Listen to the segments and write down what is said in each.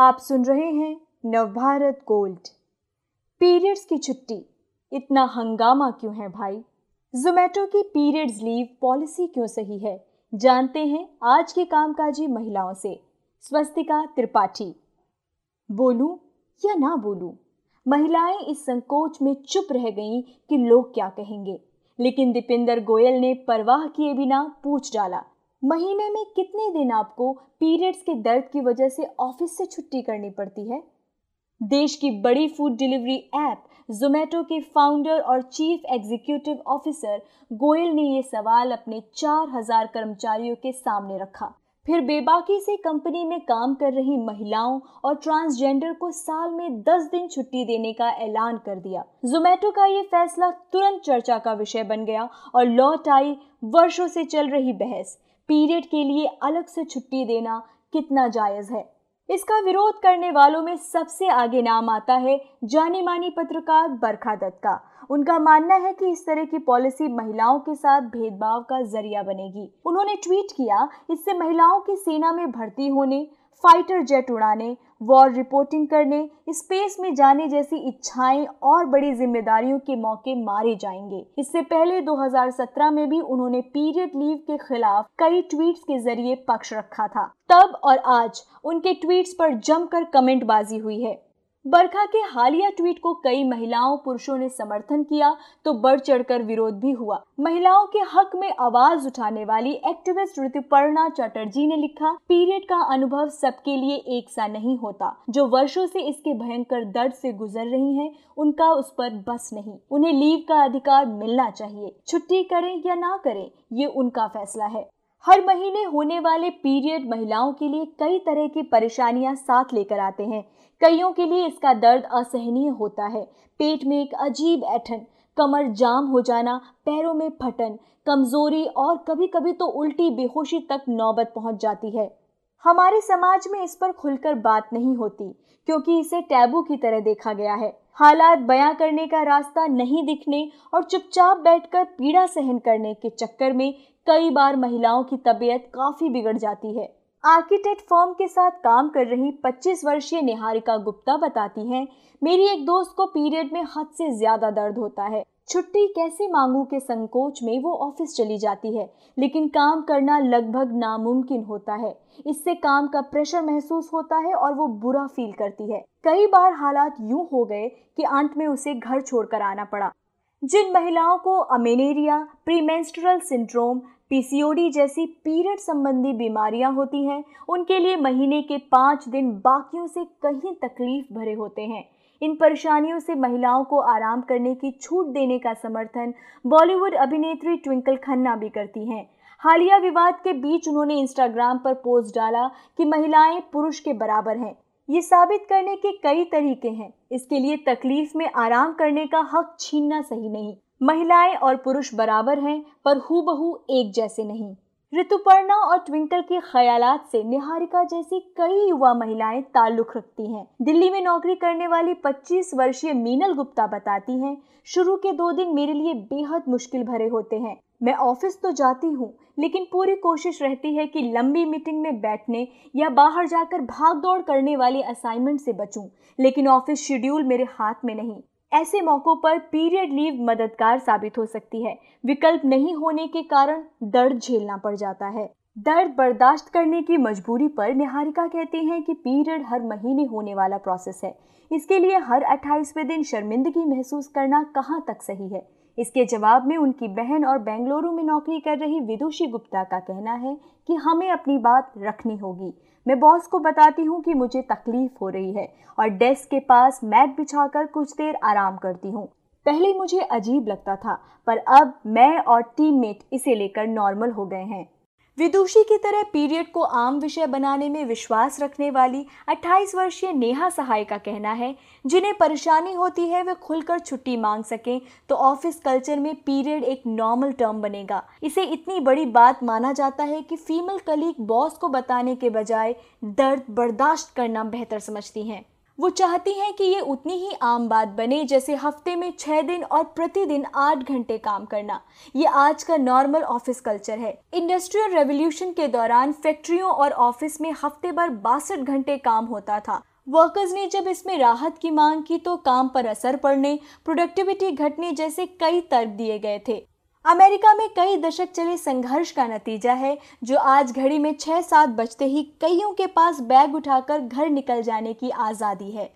आप सुन रहे हैं नवभारत गोल्ड। पीरियड्स की छुट्टी। इतना हंगामा क्यों है भाई? जोमेटो की पीरियड्स लीव पॉलिसी क्यों सही है? जानते हैं आज की कामकाजी महिलाओं से। स्वस्तिका त्रिपाठी। बोलूँ या ना बोलूँ, महिलाएँ इस संकोच में चुप रह गईं कि लोग क्या कहेंगे। लेकिन दीपिंदर गोयल ने परवाह किए बिना पूछ डाला महीने में कितने दिन आपको पीरियड्स के दर्द की वजह से ऑफ़िस से छुट्टी करनी पड़ती है? देश की बड़ी फ़ूड डिलीवरी ऐप जोमेटो के फाउंडर और चीफ एग्जीक्यूटिव ऑफिसर गोयल ने ये सवाल अपने 4000 कर्मचारियों के सामने रखा। फिर बेबाकी से कंपनी में काम कर रही महिलाओं और ट्रांसजेंडर को साल में 10 दिन छुट्टी देने का ऐलान कर दिया। जोमेटो का ये फैसला तुरंत चर्चा का विषय बन गया और लौट आई वर्षों से चल रही बहस। पीरियड के लिए अलग से छुट्टी देना कितना जायज़ है। इसका विरोध करने वालों में सबसे आगे नाम आता है जानी मानी पत्रकार बरखा दत्त का। उनका मानना है कि इस तरह की पॉलिसी महिलाओं के साथ भेदभाव का ज़रिया बनेगी। उन्होंने ट्वीट किया, इससे महिलाओं की सेना में भर्ती होने फाइटर जेट उड़ाने, वॉर रिपोर्टिंग करने, स्पेस में जाने जैसी इच्छाएँ और बड़ी जिम्मेदारियों के मौके मारे जाएँगे। इससे पहले 2017 में भी उन्होंने पीरियड लीव के खिलाफ कई ट्वीट्स के ज़रिए पक्ष रखा था। तब और आज उनके ट्वीट्स पर जमकर कमेंटबाजी हुई है। बरखा के हालिया ट्वीट को कई महिलाओं, पुरुषों ने समर्थन किया तो बढ़ चढ़कर विरोध भी हुआ। महिलाओं के हक में आवाज़ उठाने वाली एक्टिविस्ट ऋतुपर्णा चटर्जी ने लिखा, पीरियड का अनुभव सबके लिए एक सा नहीं होता। जो वर्षों से इसके भयंकर दर्द से गुजर रही हैं, उनका उस पर बस नहीं। उन्हें लीव का अधिकार मिलना चाहिए। छुट्टी करें या ना करें, ये उनका फैसला है। हर महीने होने वाले पीरियड महिलाओं के लिए कई तरह की परेशानियाँ साथ लेकर आते हैं। कईयों के लिए इसका दर्द असहनीय होता है। पेट में एक अजीब ऐठन, कमर जाम हो जाना, पैरों में फटन, कमज़ोरी और कभी कभी तो उल्टी बेहोशी तक नौबत पहुँच जाती है। हमारे समाज में इस पर खुलकर बात नहीं होती, क्योंकि इसे टैबू की तरह देखा गया है। हालात बयां करने का रास्ता नहीं दिखने और चुपचाप बैठकर पीड़ा सहन करने के चक्कर में कई बार महिलाओं की तबीयत काफ़ी बिगड़ जाती है। आर्किटेक्ट फॉर्म के साथ काम कर रही 25 वर्षीय निहारिका गुप्ता बताती हैं, मेरी एक दोस्त को पीरियड में हद से ज़्यादा दर्द होता है। छुट्टी कैसे मांगू के संकोच में वो ऑफ़िस चली जाती है, लेकिन काम करना लगभग नामुमकिन होता है। इससे काम का प्रेशर महसूस होता है और वो बुरा फील करती है। कई बार हालात यूँ हो गए कि अंत में उसे घर छोड़कर आना पड़ा। जिन महिलाओं को अमेनेरिया प्रीमेंस्ट्रल सिंड्रोम, पीसीओडी जैसी पीरियड संबंधी बीमारियाँ होती हैं, उनके लिए महीने के पाँच दिन बाकियों से कहीं तकलीफ़ भरे होते हैं। इन परेशानियों से महिलाओं को आराम करने की छूट देने का समर्थन बॉलीवुड अभिनेत्री ट्विंकल खन्ना भी करती हैं। हालिया विवाद के बीच उन्होंने इंस्टाग्राम पर पोस्ट डाला कि महिलाएँ पुरुष के बराबर हैं। ये साबित करने के कई तरीके हैं। इसके लिए तकलीफ़ में आराम करने का हक छीनना सही नहीं। महिलाएँ और पुरुष बराबर हैं, पर हूबहू एक जैसे नहीं। ऋतुपर्णा और ट्विंकल के ख्यालात से निहारिका जैसी कई युवा महिलाएँ ताल्लुक रखती हैं। दिल्ली में नौकरी करने वाली 25 वर्षीय मीनल गुप्ता बताती हैं, शुरू के दो दिन मेरे लिए बेहद मुश्किल भरे होते हैं। मैं ऑफ़िस तो जाती हूँ, लेकिन पूरी कोशिश रहती है कि लंबी मीटिंग में बैठने या बाहर जाकर भाग दौड़ करने वाले असाइनमेंट से बचूं, लेकिन ऑफ़िस शेड्यूल मेरे हाथ में नहीं। ऐसे मौक़ों पर पीरियड लीव मददगार साबित हो सकती है। विकल्प नहीं होने के कारण दर्द झेलना पड़ जाता है। दर्द बर्दाश्त करने की मजबूरी पर निहारिका कहती हैं कि पीरियड हर महीने होने वाला प्रोसेस है। इसके लिए हर 28वें दिन शर्मिंदगी महसूस करना कहाँ तक सही है? इसके जवाब में उनकी बहन और बेंगलुरु में नौकरी कर रही विदुषी गुप्ता का कहना है कि हमें अपनी बात रखनी होगी। मैं बॉस को बताती हूँ कि मुझे तकलीफ़ हो रही है और डेस्क के पास मैट बिछाकर कुछ देर आराम करती हूँ। पहले मुझे अजीब लगता था, पर अब मैं और टीममेट इसे लेकर नॉर्मल हो गए हैं। विदुषी की तरह पीरियड को आम विषय बनाने में विश्वास रखने वाली 28 वर्षीय नेहा सहाय का कहना है, जिन्हें परेशानी होती है वे खुलकर छुट्टी मांग सकें तो ऑफ़िस कल्चर में पीरियड एक नॉर्मल टर्म बनेगा। इसे इतनी बड़ी बात माना जाता है कि फीमेल कलीग बॉस को बताने के बजाय दर्द बर्दाश्त करना बेहतर समझती हैं। वो चाहती हैं कि ये उतनी ही आम बात बने जैसे हफ़्ते में छह दिन और प्रतिदिन आठ घंटे काम करना। ये आज का नॉर्मल ऑफ़िस कल्चर है। इंडस्ट्रियल रेवोल्यूशन के दौरान फैक्ट्रियों और ऑफ़िस में हफ़्ते भर बासठ घंटे काम होता था। वर्कर्स ने जब इसमें राहत की मांग की तो काम पर असर पड़ने प्रोडक्टिविटी घटने जैसे कई तर्क दिए गए थे। अमेरिका में कई दशक चले संघर्ष का नतीजा है, जो आज घड़ी में छह सात बजते ही कईयों के पास बैग उठाकर घर निकल जाने की आज़ादी है।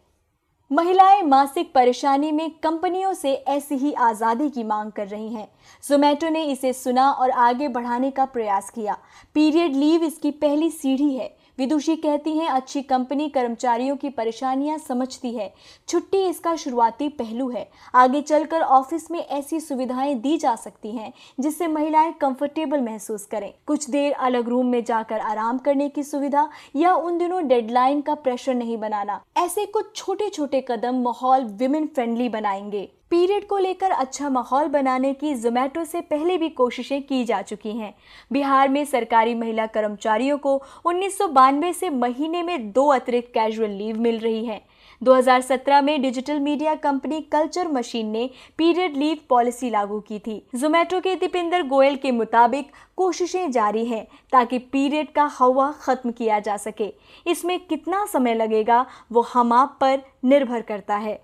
महिलाएँ मासिक परेशानी में कंपनियों से ऐसी ही आज़ादी की मांग कर रही हैं। जोमेटो ने इसे सुना और आगे बढ़ाने का प्रयास किया। पीरियड लीव इसकी पहली सीढ़ी है। विदुषी कहती हैं, अच्छी कंपनी कर्मचारियों की परेशानियाँ समझती है। छुट्टी इसका शुरुआती पहलू है। आगे चलकर ऑफ़िस में ऐसी सुविधाएँ दी जा सकती हैं, जिससे महिलाएँ कंफर्टेबल महसूस करें। कुछ देर अलग रूम में जाकर आराम करने की सुविधा या उन दिनों डेडलाइन का प्रेशर नहीं बनाना। ऐसे कुछ छोटे छोटे कदम माहौल विमेन फ्रेंडली बनाएँगे। पीरियड को लेकर अच्छा माहौल बनाने की जोमेटो से पहले भी कोशिशें की जा चुकी हैं। बिहार में सरकारी महिला कर्मचारियों को उन्नीस सौ बानवे से महीने में दो अतिरिक्त कैजुअल लीव मिल रही है। 2017 में digital media company culture machine ने पीरियड लीव पॉलिसी लागू की थी। जोमेटो के दीपिंदर गोयल के मुताबिक कोशिशें जारी हैं ताकि पीरियड का हवा खत्म किया जा सके। इसमें कितना समय लगेगा, वो हम आप पर निर्भर करता है।